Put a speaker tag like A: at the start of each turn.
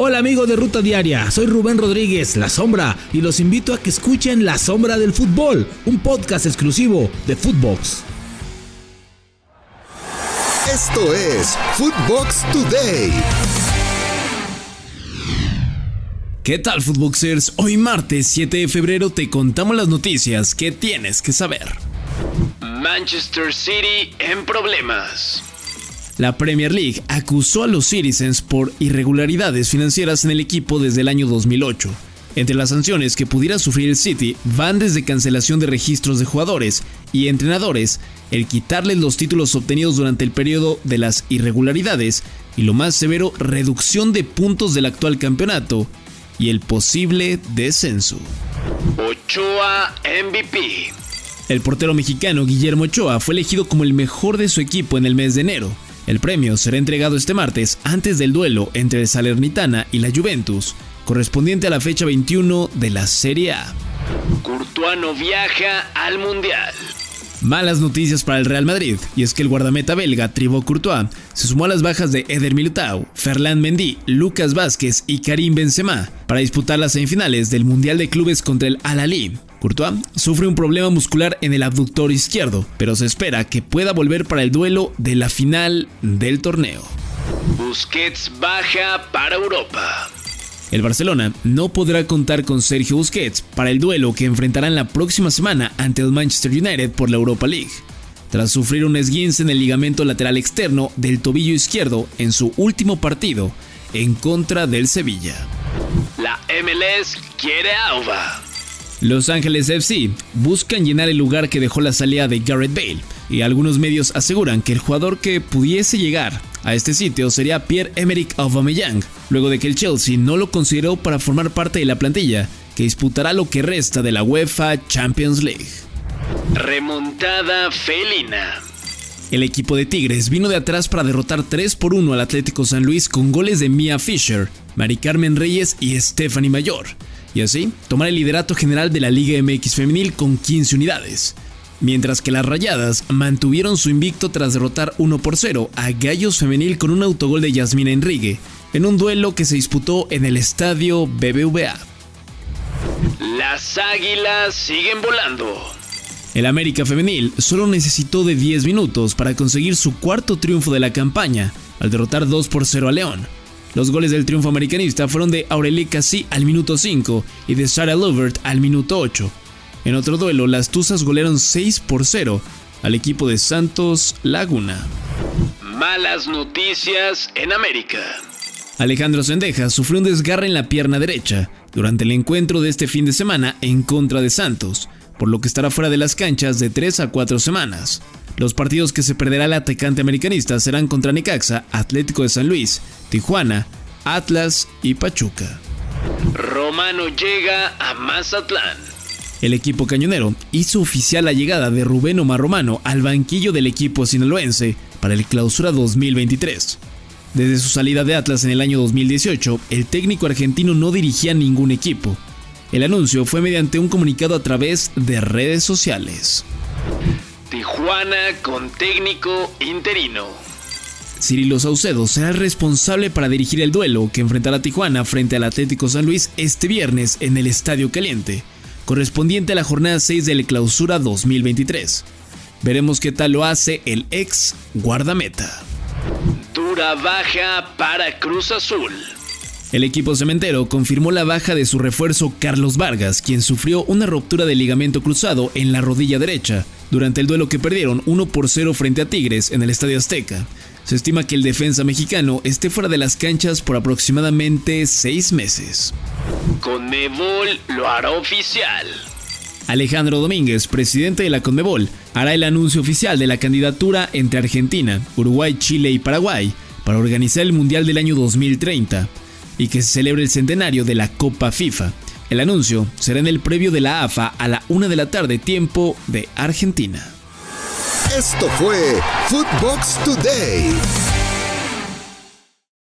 A: Hola amigos de Ruta Diaria, soy Rubén Rodríguez, La Sombra, y los invito a que escuchen La Sombra del Fútbol, un podcast exclusivo de Footbox.
B: Esto es Footbox Today.
C: ¿Qué tal Footboxers? Hoy martes 7 de febrero te contamos las noticias que tienes que saber.
D: Manchester City en problemas.
C: La Premier League acusó a los Citizens por irregularidades financieras en el equipo desde el año 2008. Entre las sanciones que pudiera sufrir el City van desde cancelación de registros de jugadores y entrenadores, el quitarles los títulos obtenidos durante el periodo de las irregularidades y lo más severo, reducción de puntos del actual campeonato y el posible descenso.
D: Ochoa MVP.
C: El portero mexicano Guillermo Ochoa fue elegido como el mejor de su equipo en el mes de enero. El premio será entregado este martes antes del duelo entre el Salernitana y la Juventus, correspondiente a la fecha 21 de la Serie A.
D: Courtois no viaja al Mundial.
C: Malas noticias para el Real Madrid, y es que el guardameta belga Thibaut Courtois se sumó a las bajas de Eder Militao, Ferland Mendy, Lucas Vázquez y Karim Benzema para disputar las semifinales del Mundial de Clubes contra el Al-Ali. Courtois sufre un problema muscular en el abductor izquierdo, pero se espera que pueda volver para el duelo de la final del torneo.
D: Busquets baja para Europa.
C: El Barcelona no podrá contar con Sergio Busquets para el duelo que enfrentarán la próxima semana ante el Manchester United por la Europa League. Tras sufrir un esguince en el ligamento lateral externo del tobillo izquierdo en su último partido en contra del Sevilla.
D: La MLS quiere a
C: los Ángeles FC buscan llenar el lugar que dejó la salida de Garrett Bale, y algunos medios aseguran que el jugador que pudiese llegar a este sitio sería Pierre-Emerick Aubameyang, luego de que el Chelsea no lo consideró para formar parte de la plantilla que disputará lo que resta de la UEFA Champions League.
D: Remontada felina.
C: El equipo de Tigres vino de atrás para derrotar 3 por 1 al Atlético San Luis con goles de Mia Fisher, Mari Carmen Reyes y Stephanie Mayor y así tomar el liderato general de la Liga MX femenil con 15 unidades. Mientras que las Rayadas mantuvieron su invicto tras derrotar 1 por 0 a Gallos Femenil con un autogol de Yasmina Enrique, en un duelo que se disputó en el estadio BBVA.
D: Las águilas siguen volando.
C: El América Femenil solo necesitó de 10 minutos para conseguir su cuarto triunfo de la campaña, al derrotar 2 por 0 a León, los goles del triunfo americanista fueron de Aurelie Cassi al minuto 5 y de Sarah Lovert al minuto 8. En otro duelo, las Tuzas golearon 6 por 0 al equipo de Santos Laguna.
D: Malas noticias en América.
C: Alejandro Sendeja sufrió un desgarre en la pierna derecha durante el encuentro de este fin de semana en contra de Santos, por lo que estará fuera de las canchas de 3 a 4 semanas. Los partidos que se perderá el atacante americanista serán contra Necaxa, Atlético de San Luis, Tijuana, Atlas y Pachuca.
D: Romano llega a Mazatlán.
C: El equipo cañonero hizo oficial la llegada de Rubén Omar Romano al banquillo del equipo sinaloense para el clausura 2023. Desde su salida de Atlas en el año 2018, el técnico argentino no dirigía ningún equipo. El anuncio fue mediante un comunicado a través de redes sociales.
D: Tijuana con técnico interino.
C: Cirilo Saucedo será el responsable para dirigir el duelo que enfrentará Tijuana frente al Atlético San Luis este viernes en el Estadio Caliente, correspondiente a la jornada 6 de la clausura 2023. Veremos qué tal lo hace el ex guardameta.
D: Dura baja para Cruz Azul.
C: El equipo cementero confirmó la baja de su refuerzo Carlos Vargas, quien sufrió una ruptura de ligamento cruzado en la rodilla derecha durante el duelo que perdieron 1 por 0 frente a Tigres en el Estadio Azteca. Se estima que el defensa mexicano esté fuera de las canchas por aproximadamente seis meses.
D: Conmebol lo hará oficial.
C: Alejandro Domínguez, presidente de la Conmebol, hará el anuncio oficial de la candidatura entre Argentina, Uruguay, Chile y Paraguay para organizar el Mundial del año 2030 y que se celebre el centenario de la Copa FIFA. El anuncio será en el previo de la AFA a la una de la tarde tiempo de Argentina.
B: Esto fue Footbox Today.